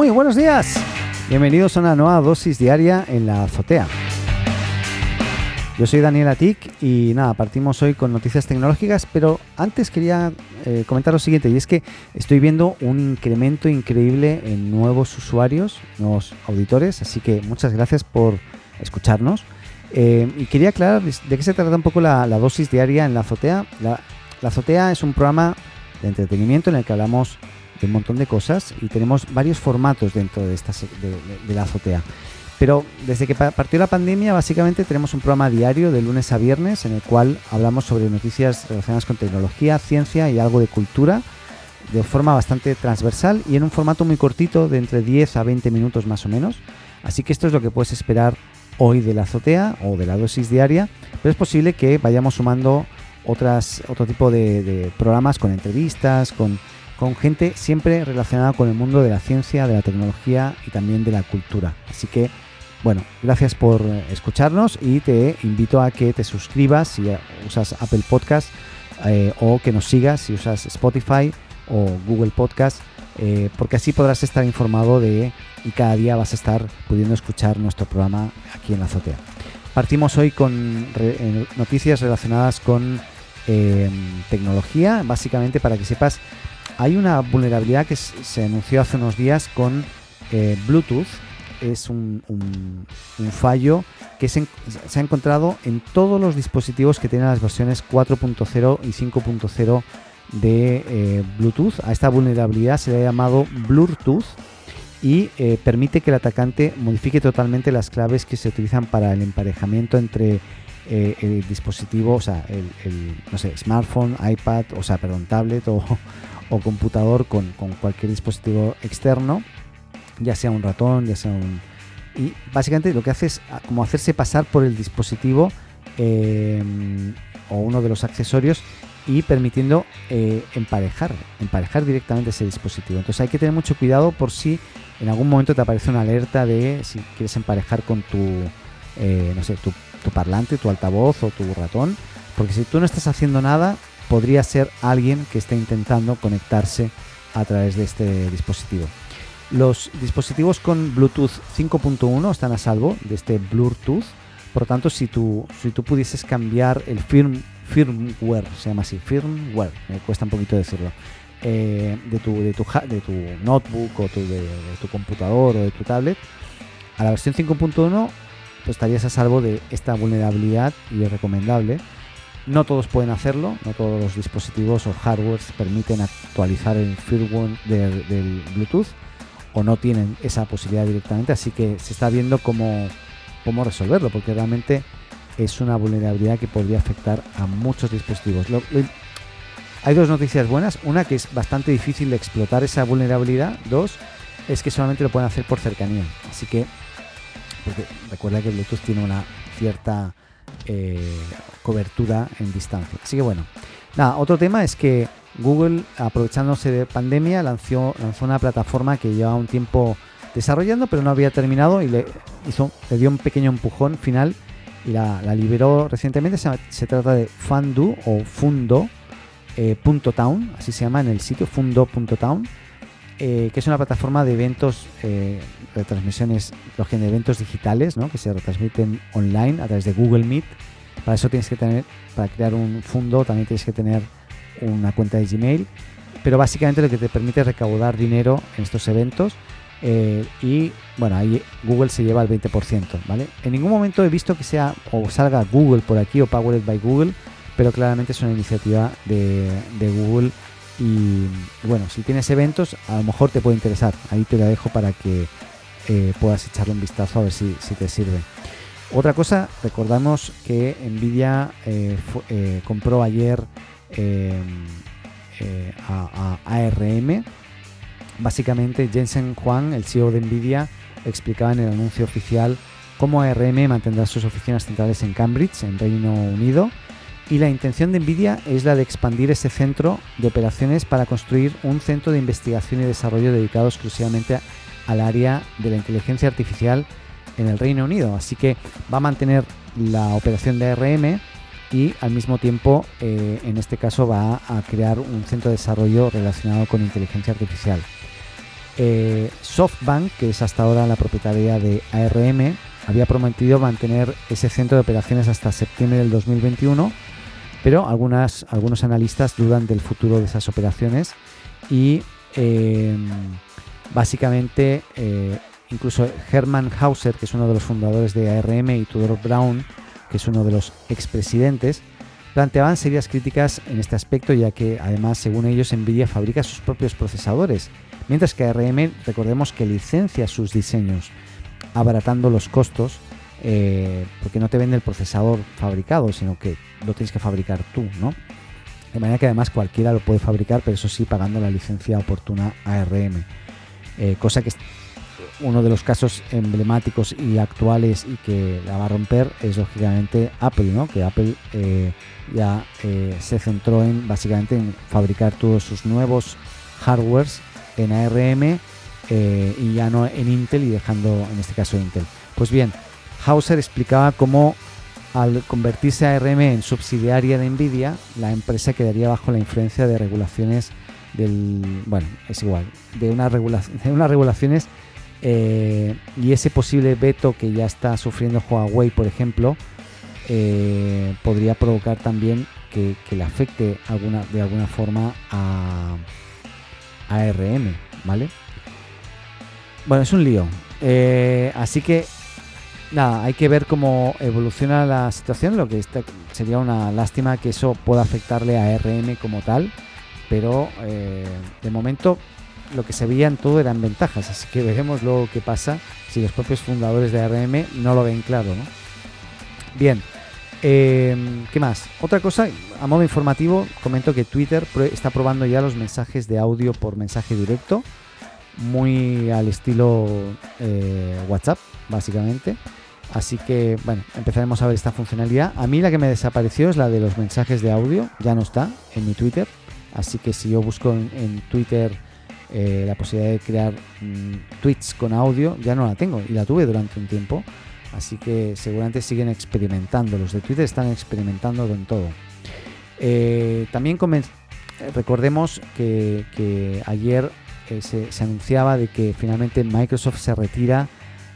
Muy buenos días. Bienvenidos a una nueva dosis diaria en la azotea. Yo soy Daniel Atic y nada, partimos hoy con noticias tecnológicas, pero antes quería eh, comentar lo siguiente, y es que estoy viendo un incremento increíble en nuevos usuarios, nuevos auditores, así que muchas gracias por escucharnos. Eh, y quería aclarar de qué se trata un poco la, dosis diaria en la azotea. La, azotea es un programa de entretenimiento en el que hablamos un montón de cosas y tenemos varios formatos dentro de, esta, de, la azotea. Pero desde que partió la pandemia, básicamente tenemos un programa diario de lunes a viernes en el cual hablamos sobre noticias relacionadas con tecnología, ciencia y algo de cultura de forma bastante transversal y en un formato muy cortito de entre 10 a 20 minutos más o menos. Así que esto es lo que puedes esperar hoy de la azotea o de la dosis diaria, pero es posible que vayamos sumando otras, otro tipo de programas con entrevistas, con con gente siempre relacionada con el mundo de la ciencia, de la tecnología y también de la cultura. Así que, bueno, gracias por escucharnos y te invito a que te suscribas si usas Apple Podcast eh, o que nos sigas si usas Spotify o Google Podcast, eh, porque así podrás estar informado de y cada día vas a estar pudiendo escuchar nuestro programa aquí en la azotea. Partimos hoy con noticias relacionadas con eh, tecnología, básicamente para que sepas hay una vulnerabilidad que se anunció hace unos días con eh, Bluetooth. Es un, fallo que se, ha encontrado en todos los dispositivos que tienen las versiones 4.0 y 5.0 de eh, Bluetooth. A esta vulnerabilidad se le ha llamado Bluetooth y eh, permite que el atacante modifique totalmente las claves que se utilizan para el emparejamiento entre el dispositivo, o sea, el, smartphone, iPad, o sea, perdón, tablet o, o computador con, cualquier dispositivo externo, ya sea un ratón, ya sea un... Y básicamente lo que hace es ah, como hacerse pasar por el dispositivo eh, o uno de los accesorios y permitiendo eh, emparejar, emparejar directamente ese dispositivo. Entonces hay que tener mucho cuidado por si en algún momento te aparece una alerta de si quieres emparejar con tu, eh, no sé, tu parlante, tu altavoz o tu ratón, porque si tú no estás haciendo nada, podría ser alguien que esté intentando conectarse a través de este dispositivo. Los dispositivos con Bluetooth 5.1 están a salvo de este Bluetooth. Por lo tanto, si tú, si tú pudieses cambiar el firmware, se llama así, firmware, me cuesta un poquito decirlo, eh, de, tu, de, tu, de tu notebook o de, tu computador o de tu tablet, a la versión 5.1, pues estarías a salvo de esta vulnerabilidad y es recomendable no todos pueden hacerlo, no todos los dispositivos o hardware permiten actualizar el firmware del, Bluetooth o no tienen esa posibilidad directamente, así que se está viendo cómo, cómo resolverlo, porque realmente es una vulnerabilidad que podría afectar a muchos dispositivos. hay dos noticias buenas, una que es bastante difícil de explotar esa vulnerabilidad, dos es que solamente lo pueden hacer por cercanía, así que porque recuerda que Bluetooth tiene una cierta eh, cobertura en distancia. Así que bueno, nada, otro tema es que Google, aprovechándose de pandemia, lanzó, lanzó una plataforma que llevaba un tiempo desarrollando, pero no había terminado y le, hizo, dio un pequeño empujón final y la, liberó recientemente. Se, trata de Fundu o Fundo. Eh, así se llama en el sitio fundo.town eh, que es una plataforma de eventos, eh, retransmisiones, de eventos digitales, que se retransmiten online a través de Google Meet. Para eso tienes que tener, para crear un fondo, también tienes que tener una cuenta de Gmail. Pero básicamente lo que te permite es recaudar dinero en estos eventos. Eh, y bueno, ahí Google se lleva el 20%, ¿vale? En ningún momento he visto que sea o salga Google por aquí o Powered by Google, pero claramente es una iniciativa de Google y bueno, si tienes eventos, a lo mejor te puede interesar. Ahí te la dejo para que eh, puedas echarle un vistazo a ver si, te sirve. Otra cosa, recordamos que Nvidia eh, eh, compró ayer a, ARM. Básicamente, Jensen Huang, el CEO de Nvidia, explicaba en el anuncio oficial cómo ARM mantendrá sus oficinas centrales en Cambridge, en Reino Unido, y la intención de Nvidia es la de expandir ese centro de operaciones para construir un centro de investigación y desarrollo dedicado exclusivamente al área de la inteligencia artificial en el Reino Unido. Así que va a mantener la operación de ARM y al mismo tiempo, eh, en este caso, va a crear un centro de desarrollo relacionado con inteligencia artificial. eh, SoftBank, que es hasta ahora la propietaria de ARM, había prometido mantener ese centro de operaciones hasta septiembre del 2021, pero algunos analistas dudan del futuro de esas operaciones y em, básicamente eh, incluso Hermann Hauser, que es uno de los fundadores de ARM, y Tudor Brown, que es uno de los expresidentes, planteaban serias críticas en este aspecto, ya que además, según ellos, Nvidia fabrica sus propios procesadores, mientras que ARM, recordemos que licencia sus diseños, abaratando los costos, eh, porque no te vende el procesador fabricado, sino que lo tienes que fabricar tú, ¿no? De manera que además cualquiera lo puede fabricar, pero eso sí pagando la licencia oportuna ARM. Eh, cosa que es uno de los casos emblemáticos y actuales y que la va a romper es lógicamente Apple, ¿no? Que Apple eh, ya se centró en básicamente en fabricar todos sus nuevos hardwares en ARM y ya no en Intel y dejando en este caso Intel. Pues bien, Hauser explicaba cómo al convertirse ARM en subsidiaria de Nvidia, la empresa quedaría bajo la influencia de regulaciones del. Bueno, es igual, de, una de unas regulaciones eh, y ese posible veto que ya está sufriendo Huawei, por ejemplo, eh, podría provocar también que, le afecte de alguna forma a, ARM, ¿vale? Bueno, es un lío. Eh, así que nada, hay que ver cómo evoluciona la situación, lo que sería una lástima que eso pueda afectarle a RM como tal, pero eh, de momento lo que se veía en todo eran ventajas, así que veremos luego qué pasa si los propios fundadores de ARM no lo ven claro. Bien, em, ¿qué más? Otra cosa, a modo informativo, comento que Twitter está probando ya los mensajes de audio por mensaje directo, muy al estilo eh, WhatsApp, básicamente. Así que, bueno, empezaremos a ver esta funcionalidad. A mí la que me desapareció es la de los mensajes de audio, ya no está en mi Twitter. Así que si yo busco en, Twitter eh, la posibilidad de crear mm, tweets con audio, ya no la tengo y la tuve durante un tiempo. Así que seguramente siguen experimentando. Los de Twitter están experimentando con todo. Eh, también recordemos que, ayer eh, se, se anunciaba de que finalmente Microsoft se retira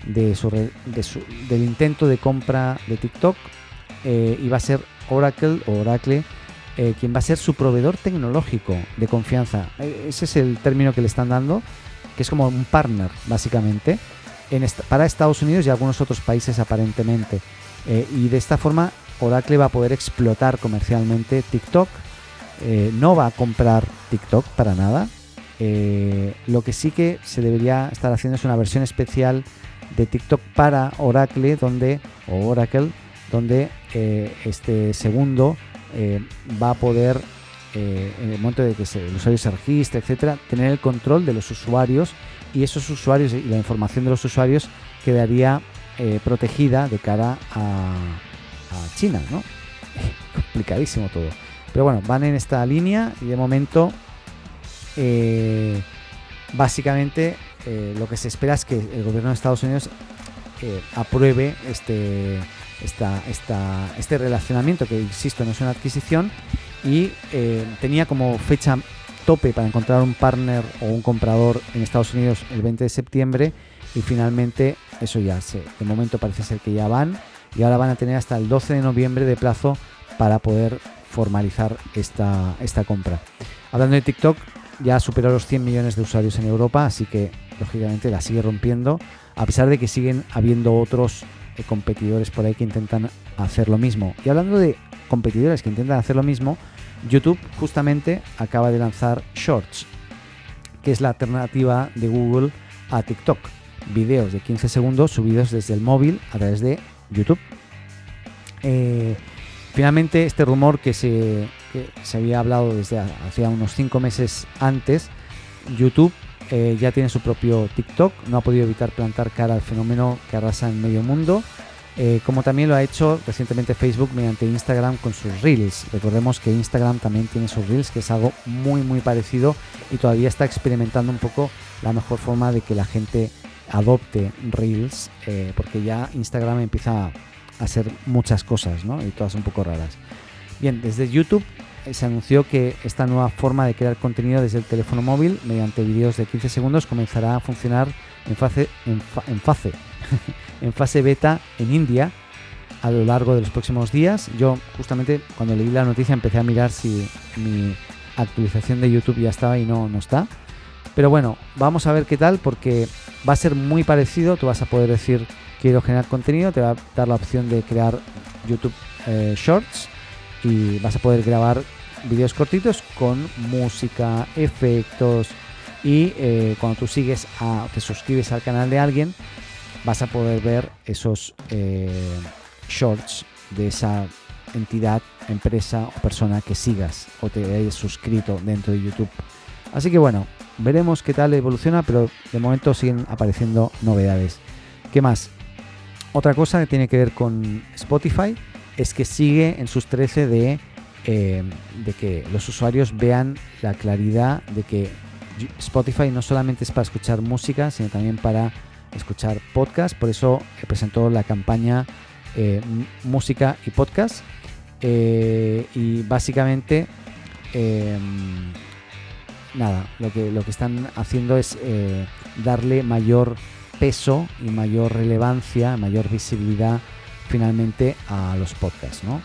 de su, del intento de compra de TikTok eh, y va a ser Oracle Oracle eh, quien va a ser su proveedor tecnológico de confianza. E, ese es el término que le están dando, que es como un partner básicamente en para Estados Unidos y algunos otros países aparentemente. Eh, y de esta forma Oracle va a poder explotar comercialmente TikTok. no va a comprar TikTok para nada. lo que sí que se debería estar haciendo es una versión especial de TikTok para Oracle, donde, o Oracle, donde eh, este segundo eh, va a poder, eh, en el momento de que el usuario se registre, etcétera, tener el control de los usuarios y esos usuarios y la información de los usuarios quedaría protegida de cara a, China, ¿no? Complicadísimo todo. Pero bueno, van en esta línea y de momento, básicamente, eh, lo que se espera es que el gobierno de Estados Unidos eh, apruebe este, esta, este relacionamiento, que insisto, no es una adquisición, y eh, tenía como fecha tope para encontrar un partner o un comprador en Estados Unidos el 20 de septiembre y finalmente eso ya se, de momento parece ser que ya van y ahora van a tener hasta el 12 de noviembre de plazo para poder formalizar esta, esta compra. Hablando de TikTok, ya superó los 100 millones de usuarios en Europa, así que lógicamente la sigue rompiendo, a pesar de que siguen habiendo otros eh, competidores por ahí que intentan hacer lo mismo. Y hablando de competidores que intentan hacer lo mismo, YouTube justamente acaba de lanzar Shorts, que es la alternativa de Google a TikTok. Videos de 15 segundos subidos desde el móvil a través de YouTube. Eh, finalmente, este rumor que se, que se había hablado desde hacía unos 5 meses antes, YouTube eh, ya tiene su propio TikTok, no ha podido evitar plantar cara al fenómeno que arrasa en medio mundo, eh, como también lo ha hecho recientemente Facebook mediante Instagram con sus Reels. Recordemos que Instagram también tiene sus Reels, que es algo muy muy parecido y todavía está experimentando un poco la mejor forma de que la gente adopte Reels, eh, porque ya Instagram empieza a hacer muchas cosas, ¿no? Y todas un poco raras. Bien, desde YouTube se anunció que esta nueva forma de crear contenido desde el teléfono móvil mediante vídeos de 15 segundos comenzará a funcionar en fase, en, fase, en fase beta en India a lo largo de los próximos días. Yo justamente cuando leí la noticia empecé a mirar si mi actualización de YouTube ya estaba y no, no está. Pero bueno, vamos a ver qué tal porque va a ser muy parecido. Tú vas a poder decir quiero generar contenido, te va a dar la opción de crear YouTube eh, Shorts y vas a poder grabar vídeos cortitos con música, efectos y eh, cuando tú sigues a, te suscribes al canal de alguien vas a poder ver esos eh, shorts de esa entidad, empresa o persona que sigas o te hayas suscrito dentro de YouTube. Así que bueno, veremos qué tal evoluciona, pero de momento siguen apareciendo novedades. ¿Qué más? Otra cosa que tiene que ver con Spotify es que sigue en sus 13 de, eh, de que los usuarios vean la claridad de que Spotify no solamente es para escuchar música, sino también para escuchar podcast. Por eso presentó la campaña eh, Música y Podcast. Eh, y básicamente, em, nada, lo que, lo que están haciendo es darle mayor peso y mayor relevancia, mayor visibilidad finalmente a los podcasts, ¿no?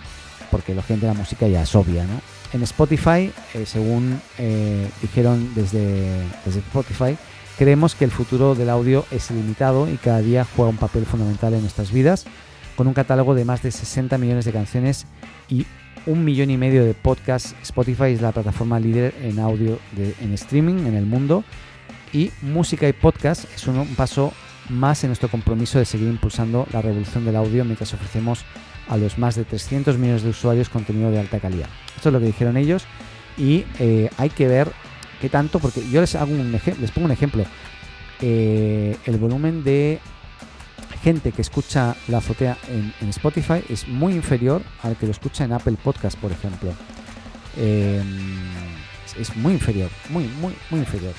Porque la gente de la música ya es obvia, ¿no? En Spotify, eh, según eh, dijeron desde, desde Spotify, creemos que el futuro del audio es ilimitado y cada día juega un papel fundamental en nuestras vidas, con un catálogo de más de 60 millones de canciones y un millón y medio de podcasts. Spotify es la plataforma líder en audio en streaming en el mundo y música y podcast es un paso más en nuestro compromiso de seguir impulsando la revolución del audio mientras ofrecemos a los más de 300 millones de usuarios contenido de alta calidad. Esto es lo que dijeron ellos y eh, hay que ver qué tanto, porque yo les, hago un les pongo un ejemplo. Eh, el volumen de gente que escucha la azotea en, Spotify es muy inferior al que lo escucha en Apple Podcast, por ejemplo. Eh, es muy inferior, muy, muy, muy inferior.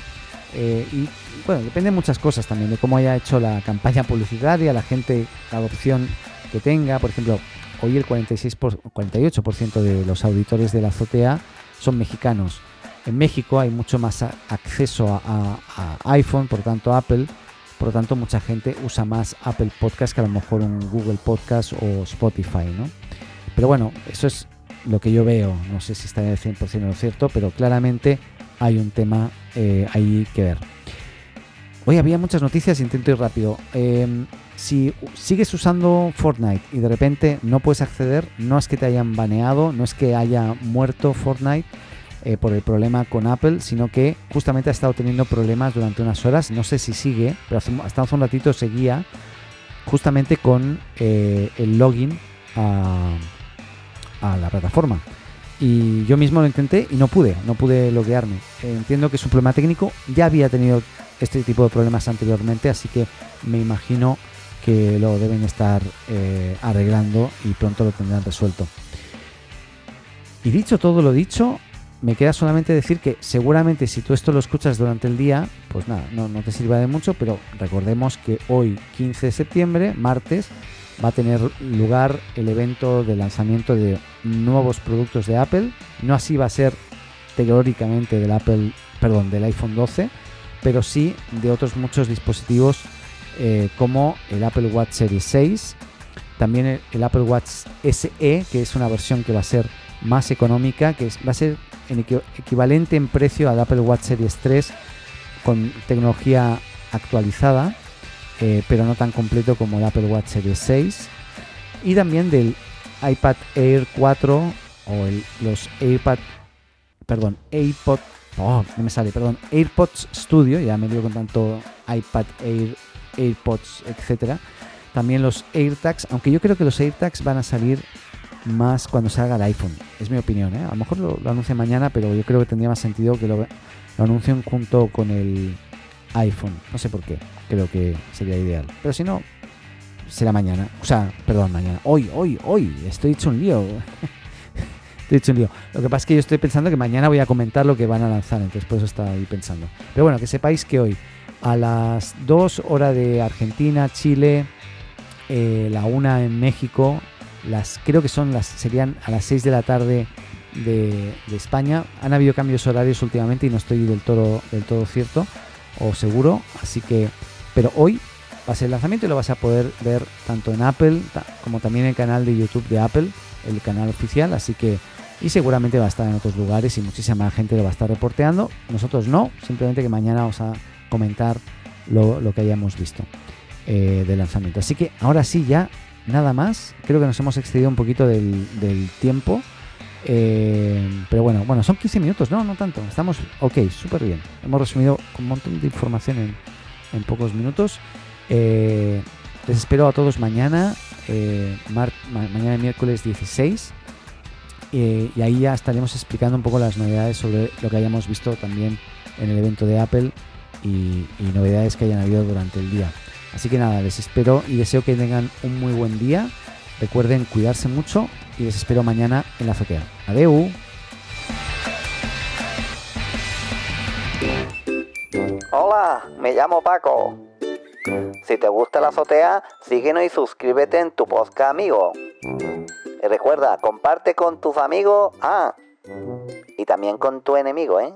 Y bueno, depende de muchas cosas también, de cómo haya hecho la campaña publicitaria, la gente, la adopción que tenga. Por ejemplo, hoy el 46 48% de los auditores de la azotea son mexicanos. En México hay mucho más acceso a, iPhone, por tanto Apple, por lo tanto mucha gente usa más Apple Podcast que a lo mejor un Google Podcast o Spotify, ¿no? Pero bueno, eso es lo que yo veo, no sé si está en el 100% lo cierto, pero claramente hay un tema eh, ahí que ver. Hoy había muchas noticias, intento ir rápido. Em, si sigues usando Fortnite y de repente no puedes acceder, no es que te hayan baneado, no es que haya muerto Fortnite eh, por el problema con Apple, sino que justamente ha estado teniendo problemas durante unas horas. No sé si sigue, pero hasta hace un ratito seguía justamente con eh, el login a, a la plataforma. Y yo mismo lo intenté y no pude, no pude loguearme. Entiendo que es un problema técnico, ya había tenido este tipo de problemas anteriormente, así que me imagino que lo deben estar eh, arreglando y pronto lo tendrán resuelto. Y dicho todo lo dicho, me queda solamente decir que seguramente si tú esto lo escuchas durante el día, pues nada, no, te sirva de mucho, pero recordemos que hoy, 15 de septiembre, martes, va a tener lugar el evento de lanzamiento de nuevos productos de Apple. No así va a ser teóricamente del Apple, perdón, del iPhone 12, pero sí de otros muchos dispositivos eh, como el Apple Watch Series 6, también el, Apple Watch SE, que es una versión que va a ser más económica, que va a ser en equivalente en precio al Apple Watch Series 3 con tecnología actualizada eh, pero no tan completo como el Apple Watch Series 6. Y también del iPad Air 4 o los AirPod, perdón, AirPod, oh, no me sale, perdón, AirPods Studio, ya me lío con tanto iPad Air, AirPods, etcétera. También los AirTags, aunque yo creo que los AirTags van a salir más cuando salga el iPhone, es mi opinión, ¿eh? A lo mejor lo, lo mañana, pero yo creo que tendría más sentido que lo, lo anuncien junto con el iPhone. No sé por qué. Creo que sería ideal. Pero si no, será mañana. O sea, perdón, mañana. Hoy, hoy, hoy. Estoy hecho un lío. estoy hecho un lío. Lo que pasa es que yo estoy pensando que mañana voy a comentar lo que van a lanzar. Entonces por eso estaba ahí pensando. Pero bueno, que sepáis que hoy a las 2 horas de Argentina, Chile, eh, la 1 en México, las creo que son las serían a las 6 de la tarde de, España. Han habido cambios horarios últimamente y no estoy del todo, del todo cierto o seguro, así que, pero hoy va a ser el lanzamiento y lo vas a poder ver tanto en Apple como también en el canal de YouTube de Apple, el canal oficial, así que y seguramente va a estar en otros lugares y muchísima gente lo va a estar reporteando. Nosotros no, simplemente que mañana vamos a comentar lo, que hayamos visto eh, del lanzamiento. Así que ahora sí, ya nada más. Creo que nos hemos excedido un poquito del, tiempo. Eh, pero bueno, bueno, son 15 minutos, no, no tanto. Estamos ok, súper bien. Hemos resumido un montón de información en, pocos minutos. Eh, les espero a todos mañana, mañana miércoles 16 eh, y ahí ya estaremos explicando un poco las novedades sobre lo que hayamos visto también en el evento de Apple y, novedades que hayan habido durante el día. Así que nada, les espero y deseo que tengan un muy buen día. Recuerden cuidarse mucho y les espero mañana en la azotea. Adeu. Hola, me llamo Paco. Si te gusta la azotea, síguenos y suscríbete en tu podcast amigo. Y recuerda, comparte con tus amigos, ah, y también con tu enemigo, ¿eh?